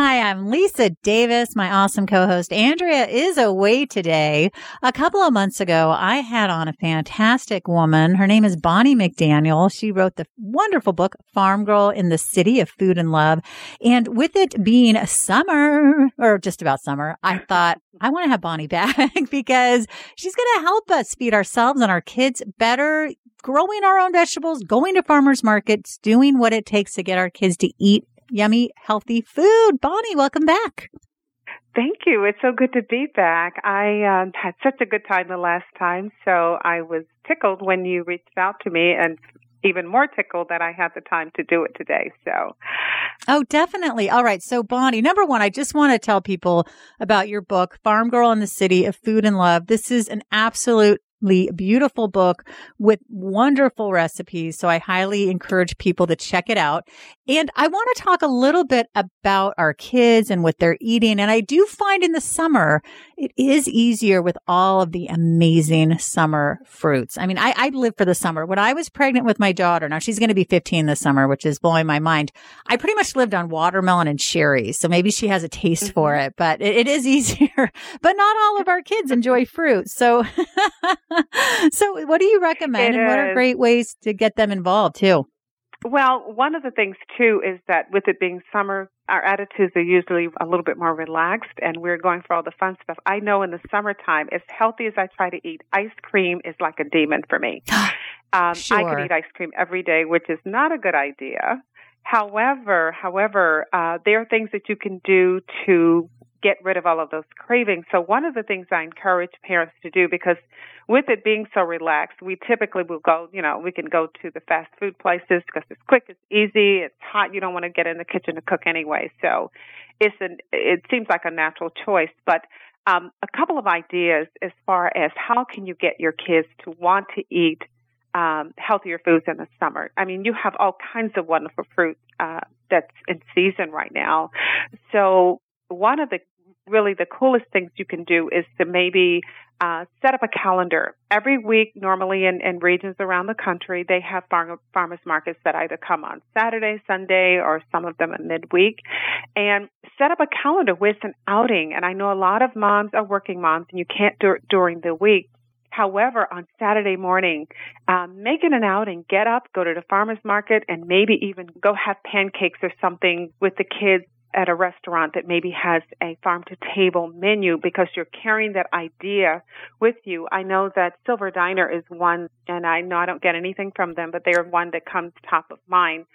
Hi, I'm Lisa Davis. My awesome co-host Andrea is away today. A couple of months ago, I had on a fantastic woman. Her name is Bonnie McDaniel. She wrote the wonderful book Farm Girl in the City of Food and Love. And with it being summer or just about summer, I thought I want to have Bonnie back because she's going to help us feed ourselves and our kids better, growing our own vegetables, going to farmers markets, doing what it takes to get our kids to eat yummy, healthy food. Bonnie, welcome back. Thank you. It's so good to be back. I um, had such a good time the last time, so I was tickled when you reached out to me and even more tickled that I had the time to do it today. So, oh, definitely. All right. So, Bonnie, number one, I just want to tell people about your book, Farm Girl in the City of Food and Love. This is an absolute beautiful book with wonderful recipes. So I highly encourage people to check it out. And I want to talk a little bit about our kids and what they're eating. And I do find in the summer, it is easier with all of the amazing summer fruits. I mean, I, I live for the summer. When I was pregnant with my daughter, now she's going to be 15 this summer, which is blowing my mind. I pretty much lived on watermelon and cherries. So maybe she has a taste mm-hmm. for it, but it, it is easier. but not all of our kids enjoy fruit. So so, what do you recommend, it and what is. are great ways to get them involved too? Well, one of the things too is that with it being summer, our attitudes are usually a little bit more relaxed and we're going for all the fun stuff. I know in the summertime, as healthy as I try to eat, ice cream is like a demon for me. Um, sure. I could eat ice cream every day, which is not a good idea. However, however, uh, there are things that you can do to get rid of all of those cravings. So one of the things I encourage parents to do because with it being so relaxed, we typically will go, you know, we can go to the fast food places because it's quick, it's easy, it's hot, you don't want to get in the kitchen to cook anyway. So it's an, it seems like a natural choice, but um, a couple of ideas as far as how can you get your kids to want to eat um, healthier foods in the summer. I mean, you have all kinds of wonderful fruit uh, that's in season right now. So one of the really the coolest things you can do is to maybe uh, set up a calendar. Every week, normally in, in regions around the country, they have farm, farmers markets that either come on Saturday, Sunday, or some of them at midweek. And set up a calendar with an outing. And I know a lot of moms are working moms and you can't do it during the week. However, on Saturday morning, um, make it an outing. Get up, go to the farmer's market, and maybe even go have pancakes or something with the kids at a restaurant that maybe has a farm to table menu because you're carrying that idea with you. I know that Silver Diner is one, and I know I don't get anything from them, but they're one that comes top of mind,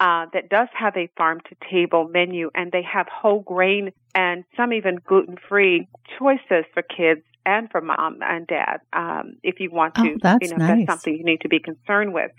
uh, that does have a farm to table menu and they have whole grain and some even gluten free choices for kids and for mom and dad, um, if you want to, oh, you know, nice. that's something you need to be concerned with.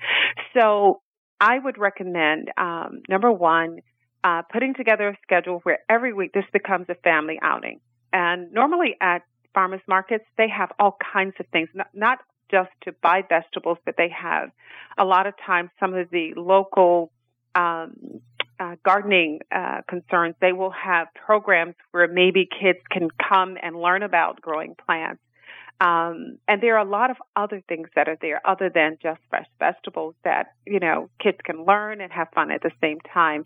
So I would recommend, um, number one, uh, putting together a schedule where every week this becomes a family outing. And normally at farmers markets, they have all kinds of things, not, not just to buy vegetables, but they have a lot of times some of the local um, uh, gardening uh, concerns. They will have programs where maybe kids can come and learn about growing plants. Um, and there are a lot of other things that are there other than just fresh vegetables that, you know, kids can learn and have fun at the same time.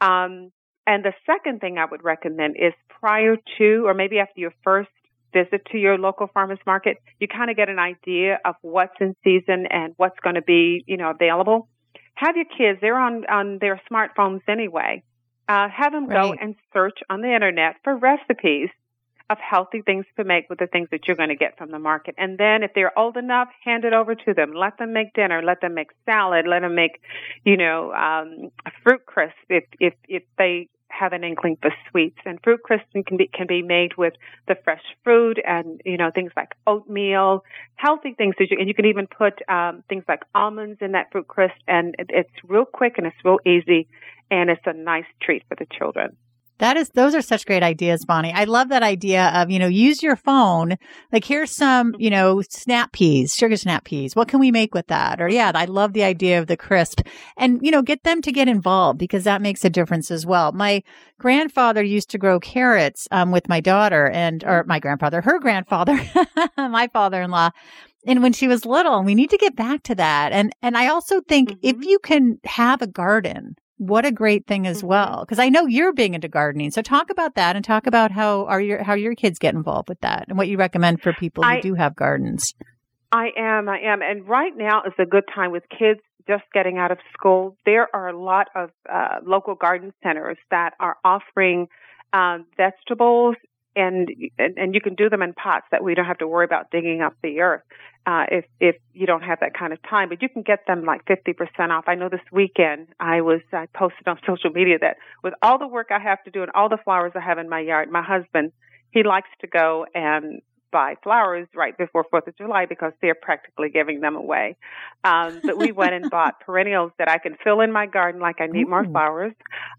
Um, and the second thing I would recommend is prior to or maybe after your first visit to your local farmers market, you kind of get an idea of what's in season and what's going to be, you know, available. Have your kids, they're on, on their smartphones anyway. Uh, have them right. go and search on the internet for recipes of healthy things to make with the things that you're going to get from the market. And then if they're old enough, hand it over to them. Let them make dinner. Let them make salad. Let them make, you know, um, fruit crisp if, if, if they have an inkling for sweets. And fruit crisp can be, can be made with the fresh fruit and, you know, things like oatmeal, healthy things that you, and you can even put, um, things like almonds in that fruit crisp and it, it's real quick and it's real easy and it's a nice treat for the children. That is, those are such great ideas, Bonnie. I love that idea of, you know, use your phone. Like, here's some, you know, snap peas, sugar snap peas. What can we make with that? Or, yeah, I love the idea of the crisp and, you know, get them to get involved because that makes a difference as well. My grandfather used to grow carrots, um, with my daughter and, or my grandfather, her grandfather, my father in law and when she was little and we need to get back to that and and i also think mm-hmm. if you can have a garden what a great thing as mm-hmm. well because i know you're being into gardening so talk about that and talk about how are your how your kids get involved with that and what you recommend for people who I, do have gardens i am i am and right now is a good time with kids just getting out of school there are a lot of uh, local garden centers that are offering um, vegetables and, and you can do them in pots that we don't have to worry about digging up the earth uh, if if you don't have that kind of time. But you can get them like fifty percent off. I know this weekend I was I posted on social media that with all the work I have to do and all the flowers I have in my yard, my husband he likes to go and buy flowers right before Fourth of July because they're practically giving them away. Um, but we went and bought perennials that I can fill in my garden like I need Ooh. more flowers.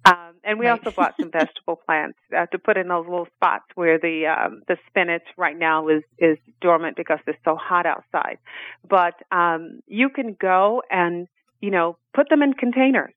Um, and we right. also bought some vegetable plants uh, to put in those little spots where the um, the spinach right now is is dormant because it's so hot outside. But um, you can go and you know put them in containers.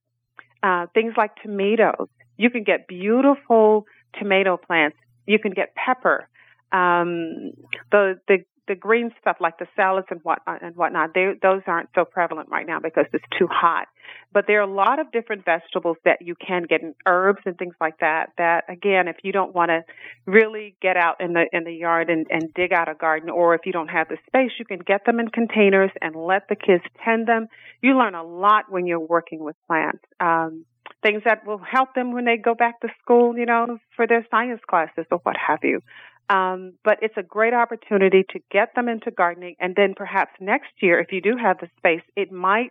Uh, things like tomatoes. You can get beautiful tomato plants. You can get pepper um, the the the green stuff like the salads and what and whatnot, they, those aren't so prevalent right now because it's too hot. But there are a lot of different vegetables that you can get in herbs and things like that. That again, if you don't want to really get out in the in the yard and, and dig out a garden, or if you don't have the space, you can get them in containers and let the kids tend them. You learn a lot when you're working with plants. Um, things that will help them when they go back to school, you know, for their science classes or what have you. Um, but it's a great opportunity to get them into gardening. And then perhaps next year, if you do have the space, it might,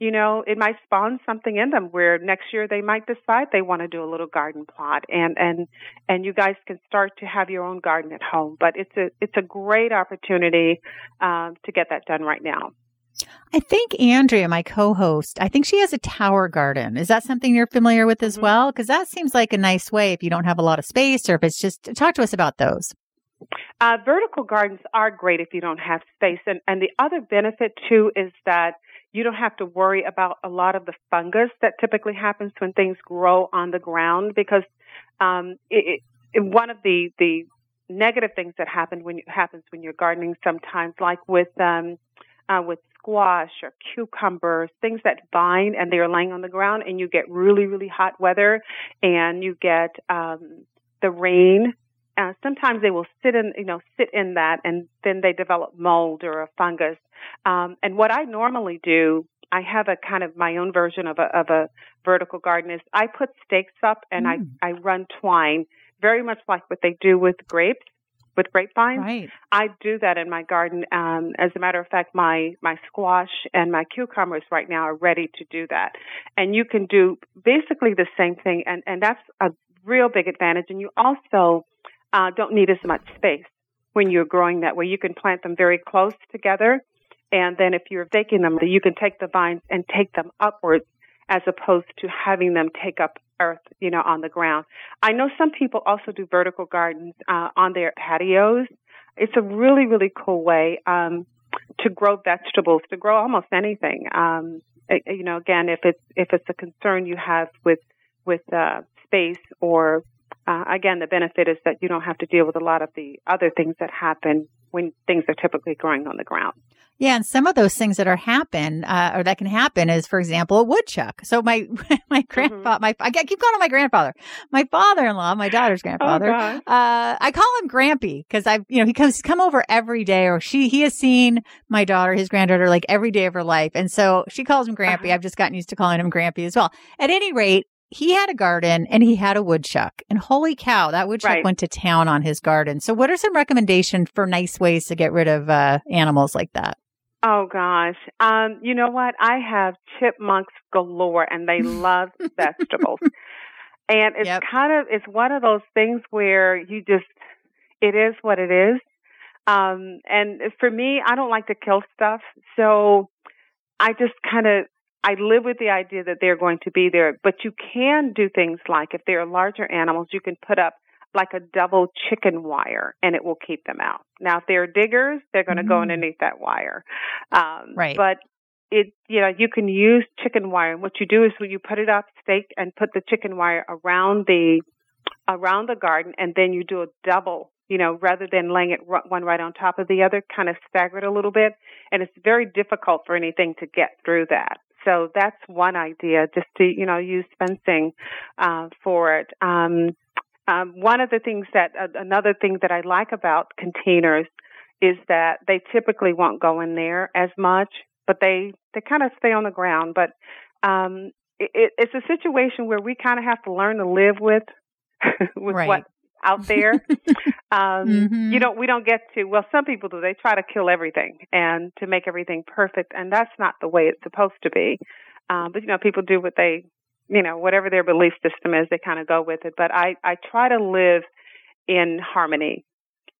you know, it might spawn something in them where next year they might decide they want to do a little garden plot and, and, and you guys can start to have your own garden at home. But it's a, it's a great opportunity, um, to get that done right now. I think Andrea, my co-host, I think she has a tower garden. Is that something you're familiar with as mm-hmm. well? Because that seems like a nice way if you don't have a lot of space or if it's just talk to us about those. Uh, vertical gardens are great if you don't have space, and and the other benefit too is that you don't have to worry about a lot of the fungus that typically happens when things grow on the ground because um, it, it, one of the the negative things that happen when happens when you're gardening sometimes, like with um, uh, with squash or cucumbers, things that vine and they are laying on the ground and you get really, really hot weather and you get, um, the rain. Uh, sometimes they will sit in, you know, sit in that and then they develop mold or a fungus. Um, and what I normally do, I have a kind of my own version of a, of a vertical garden is I put stakes up and mm. I, I run twine very much like what they do with grapes with grapevines. Right. I do that in my garden. Um, as a matter of fact, my my squash and my cucumbers right now are ready to do that. And you can do basically the same thing, and and that's a real big advantage. And you also uh, don't need as much space when you're growing that way. You can plant them very close together. And then if you're baking them, you can take the vines and take them upwards as opposed to having them take up earth, you know, on the ground. I know some people also do vertical gardens uh, on their patios. It's a really, really cool way um, to grow vegetables, to grow almost anything. Um, you know, again, if it's if it's a concern you have with with uh, space or uh, again, the benefit is that you don't have to deal with a lot of the other things that happen when things are typically growing on the ground. Yeah, and some of those things that are happen uh, or that can happen is, for example, a woodchuck. So my my grandfather, mm-hmm. my I keep calling him my grandfather, my father-in-law, my daughter's oh, grandfather. Oh, uh, I call him Grampy because I've you know he comes come over every day, or she he has seen my daughter, his granddaughter, like every day of her life, and so she calls him Grampy. Uh-huh. I've just gotten used to calling him Grampy as well. At any rate, he had a garden and he had a woodchuck and holy cow that woodchuck right. went to town on his garden so what are some recommendations for nice ways to get rid of uh, animals like that Oh gosh. Um, you know what? I have chipmunks galore and they love vegetables. And it's yep. kind of it's one of those things where you just it is what it is. Um and for me, I don't like to kill stuff. So I just kind of I live with the idea that they're going to be there, but you can do things like if they're larger animals, you can put up like a double chicken wire and it will keep them out. Now, if they're diggers, they're going to mm-hmm. go underneath that wire. Um, right. But it, you know, you can use chicken wire. And what you do is when you put it up stake and put the chicken wire around the, around the garden and then you do a double you know, rather than laying it one right on top of the other, kind of stagger it a little bit. And it's very difficult for anything to get through that. So that's one idea, just to, you know, use fencing uh, for it. Um, um, one of the things that, uh, another thing that I like about containers is that they typically won't go in there as much, but they, they kind of stay on the ground. But, um, it, it's a situation where we kind of have to learn to live with, with right. what out there. um, mm-hmm. You don't, we don't get to, well, some people do. They try to kill everything and to make everything perfect. And that's not the way it's supposed to be. Um, but, you know, people do what they, you know, whatever their belief system is, they kind of go with it. But I, I try to live in harmony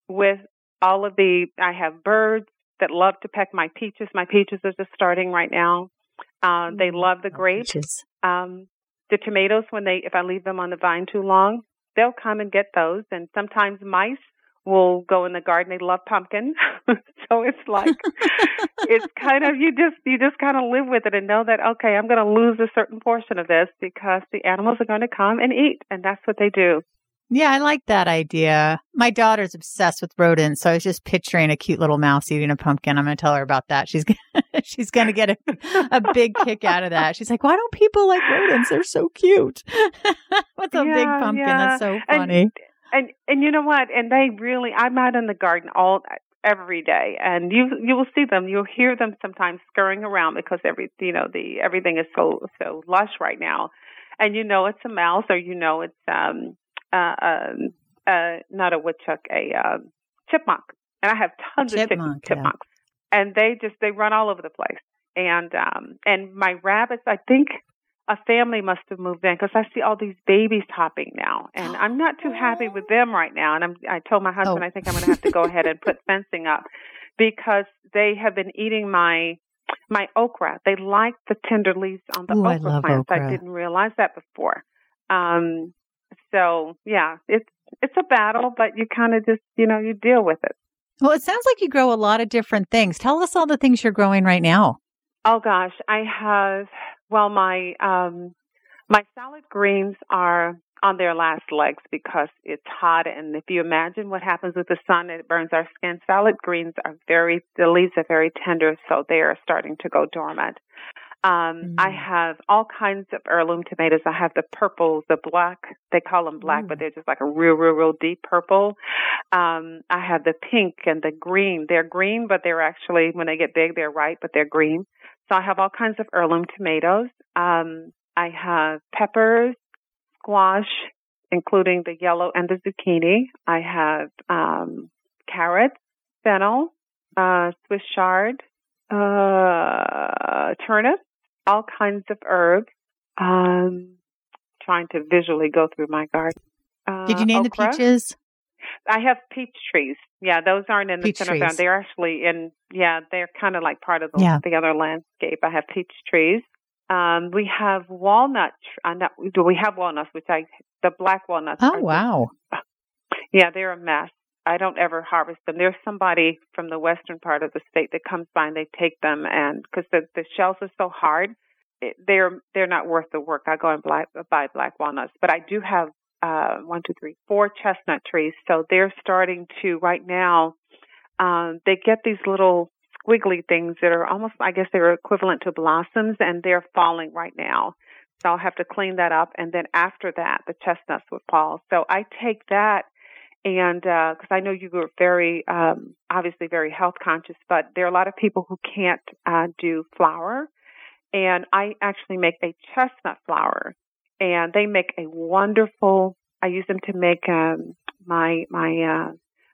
with all of the, I have birds that love to peck my peaches. My peaches are just starting right now. Uh, they mm-hmm. love the grapes. Um, the tomatoes, when they, if I leave them on the vine too long, they'll come and get those. And sometimes mice will go in the garden. They love pumpkin. so it's like, it's kind of, you just, you just kind of live with it and know that, okay, I'm going to lose a certain portion of this because the animals are going to come and eat. And that's what they do. Yeah, I like that idea. My daughter's obsessed with rodents, so I was just picturing a cute little mouse eating a pumpkin. I'm going to tell her about that. She's she's going to get a, a big kick out of that. She's like, "Why don't people like rodents? They're so cute." What's a yeah, big pumpkin? Yeah. That's so funny. And, and and you know what? And they really, I'm out in the garden all every day, and you you will see them. You'll hear them sometimes scurrying around because every you know the everything is so so lush right now, and you know it's a mouse or you know it's um uh, um, uh, not a woodchuck, a uh, chipmunk, and I have tons chipmunk, of chipmunks, yeah. and they just they run all over the place. And um, and my rabbits, I think a family must have moved in because I see all these babies hopping now, and I'm not too happy with them right now. And I'm I told my husband oh. I think I'm going to have to go ahead and put fencing up because they have been eating my my okra. They like the tender leaves on the Ooh, okra I plants. Okra. I didn't realize that before. Um, so yeah, it's it's a battle, but you kind of just you know you deal with it. Well, it sounds like you grow a lot of different things. Tell us all the things you're growing right now. Oh gosh, I have well my um my salad greens are on their last legs because it's hot and if you imagine what happens with the sun it burns our skin salad greens are very the leaves are very tender so they are starting to go dormant um, mm-hmm. I have all kinds of heirloom tomatoes. I have the purples, the black, they call them black, but they're just like a real, real, real deep purple. Um, I have the pink and the green. They're green, but they're actually, when they get big, they're ripe, but they're green. So I have all kinds of heirloom tomatoes. Um, I have peppers, squash, including the yellow and the zucchini. I have, um, carrots, fennel, uh, Swiss chard, uh, turnip, all kinds of herbs. Um, trying to visually go through my garden. Uh, Did you name okra. the peaches? I have peach trees. Yeah, those aren't in the peach center trees. ground. They're actually in. Yeah, they're kind of like part of the, yeah. the other landscape. I have peach trees. Um, we have walnut. Uh, not, do we have walnuts? Which I the black walnuts. Oh wow. yeah, they're a mess. I don't ever harvest them. There's somebody from the western part of the state that comes by and they take them, and because the the shells are so hard, it, they're they're not worth the work. I go and buy, buy black walnuts, but I do have uh, one, two, three, four chestnut trees. So they're starting to right now. Um, they get these little squiggly things that are almost, I guess, they're equivalent to blossoms, and they're falling right now. So I'll have to clean that up, and then after that, the chestnuts would fall. So I take that and because uh, I know you were very um, obviously very health conscious, but there are a lot of people who can't uh, do flour, and I actually make a chestnut flour, and they make a wonderful. I use them to make um, my my uh,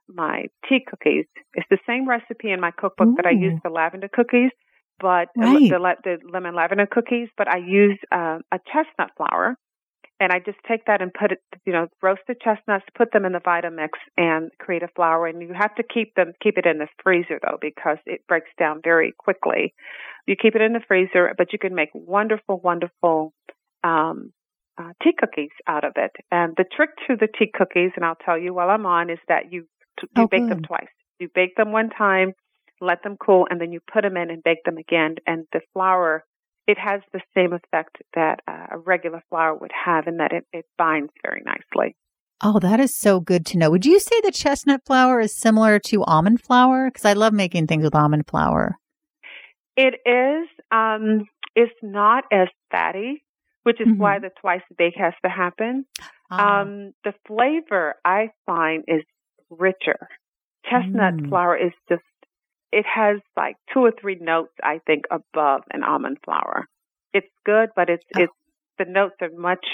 my tea cookies. It's the same recipe in my cookbook Ooh. that I use for lavender cookies, but right. the, the, the lemon lavender cookies. But I use uh, a chestnut flour and I just take that and put it, you know, roasted chestnuts, put them in the Vitamix and create a flour. And you have to keep them, keep it in the freezer though, because it breaks down very quickly. You keep it in the freezer, but you can make wonderful, wonderful, um, uh, tea cookies out of it. And the trick to the tea cookies, and I'll tell you while I'm on, is that you, you oh, bake good. them twice. You bake them one time, let them cool, and then you put them in and bake them again. And the flour it has the same effect that uh, a regular flour would have in that it, it binds very nicely. Oh, that is so good to know. Would you say the chestnut flour is similar to almond flour? Because I love making things with almond flour. It is. Um, it's not as fatty, which is mm-hmm. why the twice a bake has to happen. Ah. Um, the flavor I find is richer. Chestnut mm. flour is just it has like two or three notes, I think, above an almond flour. It's good, but it's, oh. it's, the notes are much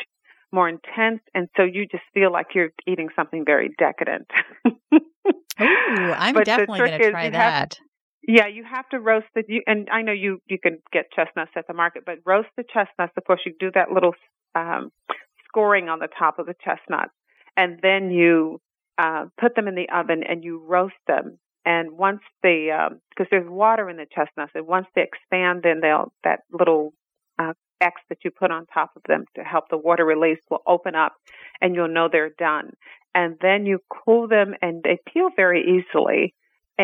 more intense. And so you just feel like you're eating something very decadent. Ooh, I'm but definitely going to try that. Yeah, you have to roast the, you, and I know you, you can get chestnuts at the market, but roast the chestnuts. Of course, you do that little, um, scoring on the top of the chestnuts and then you, uh, put them in the oven and you roast them and once they, because um, there's water in the chestnuts, and once they expand, then they'll that little uh, X that you put on top of them to help the water release will open up, and you'll know they're done. And then you cool them, and they peel very easily.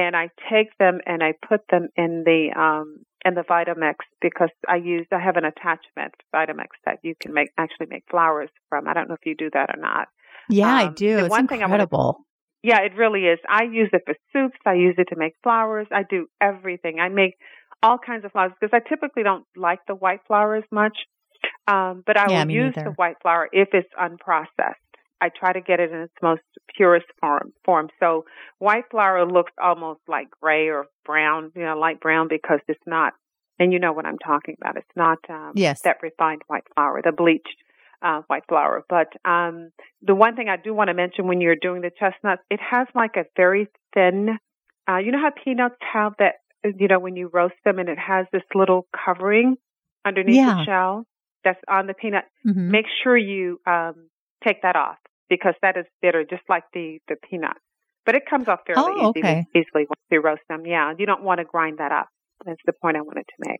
And I take them and I put them in the um, in the Vitamix because I use I have an attachment Vitamix that you can make actually make flours from. I don't know if you do that or not. Yeah, um, I do. It's one incredible. Yeah, it really is. I use it for soups. I use it to make flours. I do everything. I make all kinds of flours because I typically don't like the white flour as much. Um, but I yeah, will use neither. the white flour if it's unprocessed. I try to get it in its most purest form. Form. So white flour looks almost like gray or brown, you know, light brown because it's not. And you know what I'm talking about. It's not um, yes. that refined white flour, the bleached uh, white flour. But um, the one thing I do want to mention when you're doing the chestnuts, it has like a very thin. Uh, you know how peanuts have that, you know, when you roast them and it has this little covering underneath yeah. the shell that's on the peanut. Mm-hmm. Make sure you um, take that off because that is bitter, just like the the peanut. But it comes off fairly oh, okay. easily, easily once you roast them. Yeah, you don't want to grind that up. That's the point I wanted to make.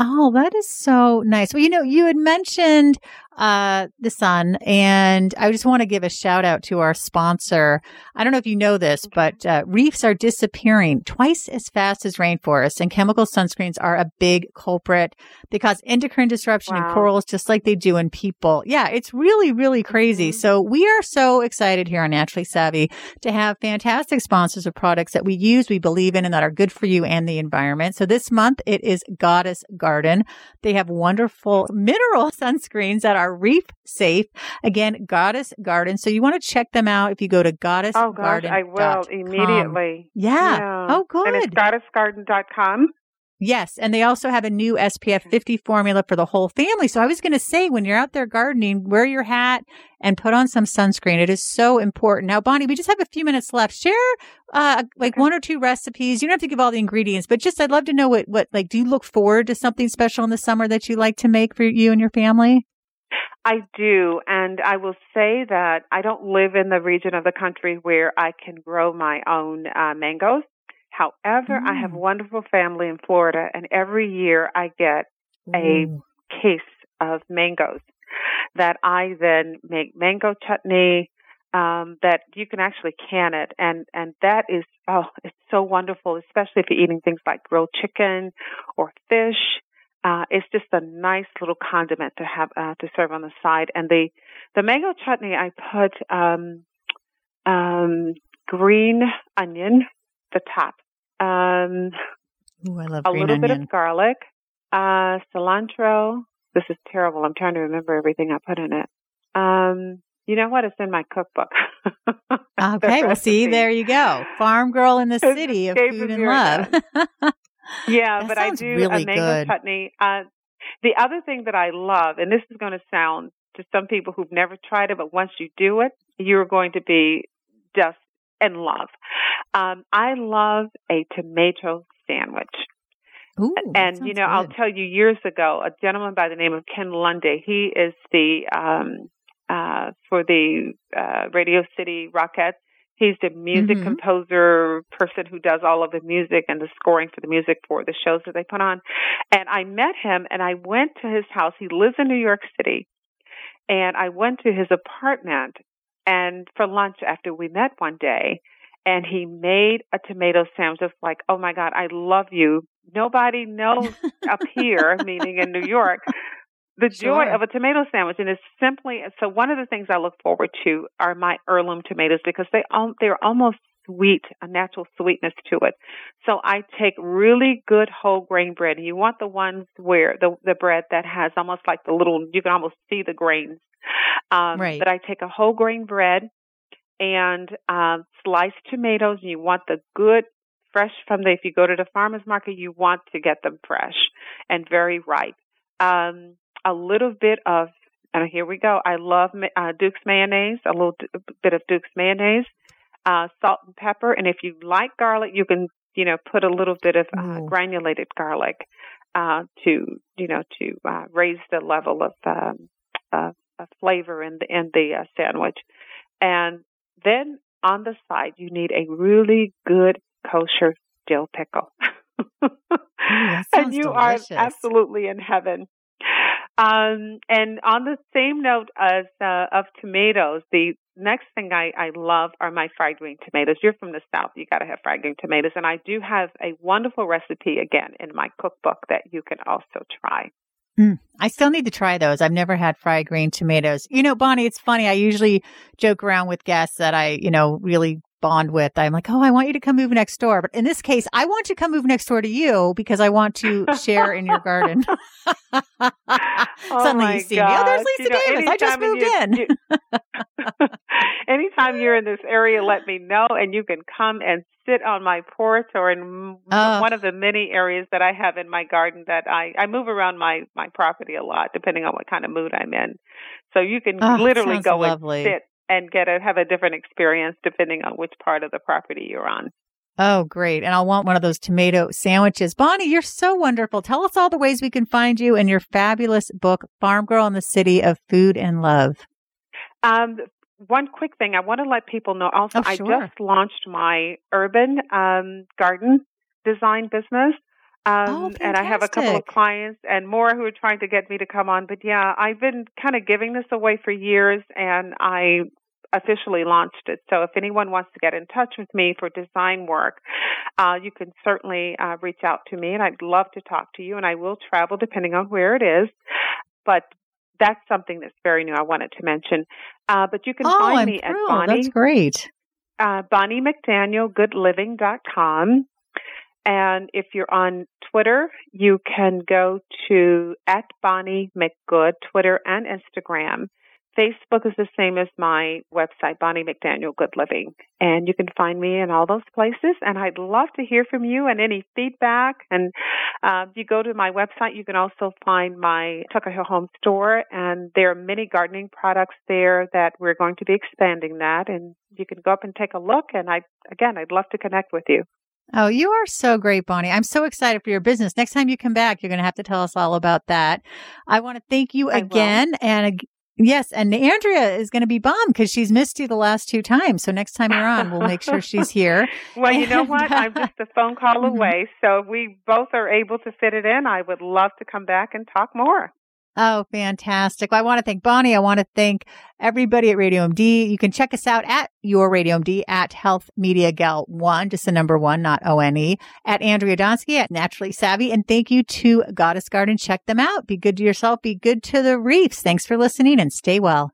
Oh, that is so nice. Well, you know, you had mentioned uh, the sun, and I just want to give a shout out to our sponsor. I don't know if you know this, but uh, reefs are disappearing twice as fast as rainforests, and chemical sunscreens are a big culprit They because endocrine disruption wow. in corals, just like they do in people. Yeah, it's really, really crazy. Mm-hmm. So we are so excited here on Naturally Savvy to have fantastic sponsors of products that we use, we believe in, and that are good for you and the environment. So this month it is Goddess Garden. They have wonderful mineral sunscreens that are reef safe. Again, Goddess Garden. So you want to check them out if you go to Goddess Garden. Oh gosh, I will immediately. Yeah. yeah. Oh, good. And it's goddessgarden.com. Yes. And they also have a new SPF 50 formula for the whole family. So I was going to say, when you're out there gardening, wear your hat and put on some sunscreen. It is so important. Now, Bonnie, we just have a few minutes left. Share, uh, like one or two recipes. You don't have to give all the ingredients, but just I'd love to know what, what, like, do you look forward to something special in the summer that you like to make for you and your family? I do, and I will say that I don't live in the region of the country where I can grow my own uh, mangoes. However, mm. I have a mm. wonderful family in Florida, and every year I get a case of mangoes that I then make mango chutney. Um, that you can actually can it, and and that is oh, it's so wonderful, especially if you're eating things like grilled chicken or fish uh, it's just a nice little condiment to have uh, to serve on the side. And the the mango chutney, I put um, um, green onion, the top, um, Ooh, I love a little onion. bit of garlic, uh, cilantro. This is terrible. I'm trying to remember everything I put in it. Um, you know what? It's in my cookbook. okay, well, see, there you go. Farm girl in the city of food and love. Yeah, that but I do really a mango good. chutney. Uh, the other thing that I love, and this is going to sound to some people who've never tried it, but once you do it, you're going to be just in love. Um, I love a tomato sandwich. Ooh, and you know, good. I'll tell you, years ago, a gentleman by the name of Ken Lundy, he is the um, uh, for the uh, Radio City Rockettes. He's the music Mhm. composer person who does all of the music and the scoring for the music for the shows that they put on. And I met him and I went to his house. He lives in New York City. And I went to his apartment and for lunch after we met one day and he made a tomato sandwich just like, oh my God, I love you. Nobody knows up here, meaning in New York, the joy of a tomato sandwich. And it's simply, so one of the things I look forward to are my heirloom tomatoes because they, they're almost sweet, a natural sweetness to it. So I take really good whole grain bread. And you want the ones where the, the bread that has almost like the little, you can almost see the grains. Um, Right. But I take a whole grain bread and um, sliced tomatoes. And you want the good, fresh from the. If you go to the farmers market, you want to get them fresh and very ripe. Um, a little bit of, and here we go. I love uh, Duke's mayonnaise. A little d- bit of Duke's mayonnaise, uh, salt and pepper. And if you like garlic, you can, you know, put a little bit of uh, granulated garlic uh, to, you know, to uh, raise the level of um, uh, of flavor in the in the uh, sandwich. And then on the side, you need a really good kosher dill pickle. and you are absolutely in heaven. Um, and on the same note as uh, of tomatoes, the next thing I, I love are my fried green tomatoes. You're from the south, you got to have fried green tomatoes, and I do have a wonderful recipe again in my cookbook that you can also try. Mm, I still need to try those. I've never had fried green tomatoes. You know, Bonnie, it's funny. I usually joke around with guests that I, you know, really bond with. I'm like, oh, I want you to come move next door. But in this case, I want to come move next door to you because I want to share in your garden. Oh Suddenly you see me. Oh, there's. Lisa You know, Davis. I just moved you- in. you- anytime you're in this area, let me know, and you can come and sit on my porch or in Oh. one of the many areas that I have in my garden. That I I move around my my property a lot, depending on what kind of mood I'm in. So you can Oh, literally go lovely. and sit and get a have a different experience depending on which part of the property you're on. Oh, great. And I'll want one of those tomato sandwiches. Bonnie, you're so wonderful. Tell us all the ways we can find you and your fabulous book, Farm Girl in the City of Food and Love. Um, one quick thing I want to let people know also, Oh, I just launched my urban um, garden design business. Um, Oh, and I have a couple of clients and more who are trying to get me to come on. But yeah, I've been kind of giving this away for years and I officially launched it. So if anyone wants to get in touch with me for design work, uh, you can certainly uh, reach out to me and I'd love to talk to you and I will travel depending on where it is. But that's something that's very new I wanted to mention. Uh, but you can oh, find I'm me at. Bonnie, That's great. uh, Bonnie McDaniel, goodliving.com. And if you're on Twitter, you can go to at Bonnie McGood, Twitter and Instagram. Facebook is the same as my website, Bonnie McDaniel Good Living. And you can find me in all those places. And I'd love to hear from you and any feedback. And uh, if you go to my website, you can also find my Tucker Hill Home Store. And there are many gardening products there that we're going to be expanding that. And you can go up and take a look. And I, again, I'd love to connect with you. Oh, you are so great, Bonnie. I'm so excited for your business. Next time you come back, you're going to have to tell us all about that. I want to thank you I will. again. And yes, and Andrea is going to be bummed because she's missed you the last two times. So next time you're on, we'll make sure she's here. Well, you know what? I'm uh, just a phone call Mhm. away. So if we both are able to fit it in, I would love to come back and talk more. Oh, fantastic. Well, I want to thank Bonnie. I want to thank everybody at Radio MD. You can check us out at your Radio MD at Health Media Gal One, just the number one, not O N E, at Andrea Donsky at Naturally Savvy. And thank you to Goddess Garden. Check them out. Be good to yourself. Be good to the reefs. Thanks for listening and stay well.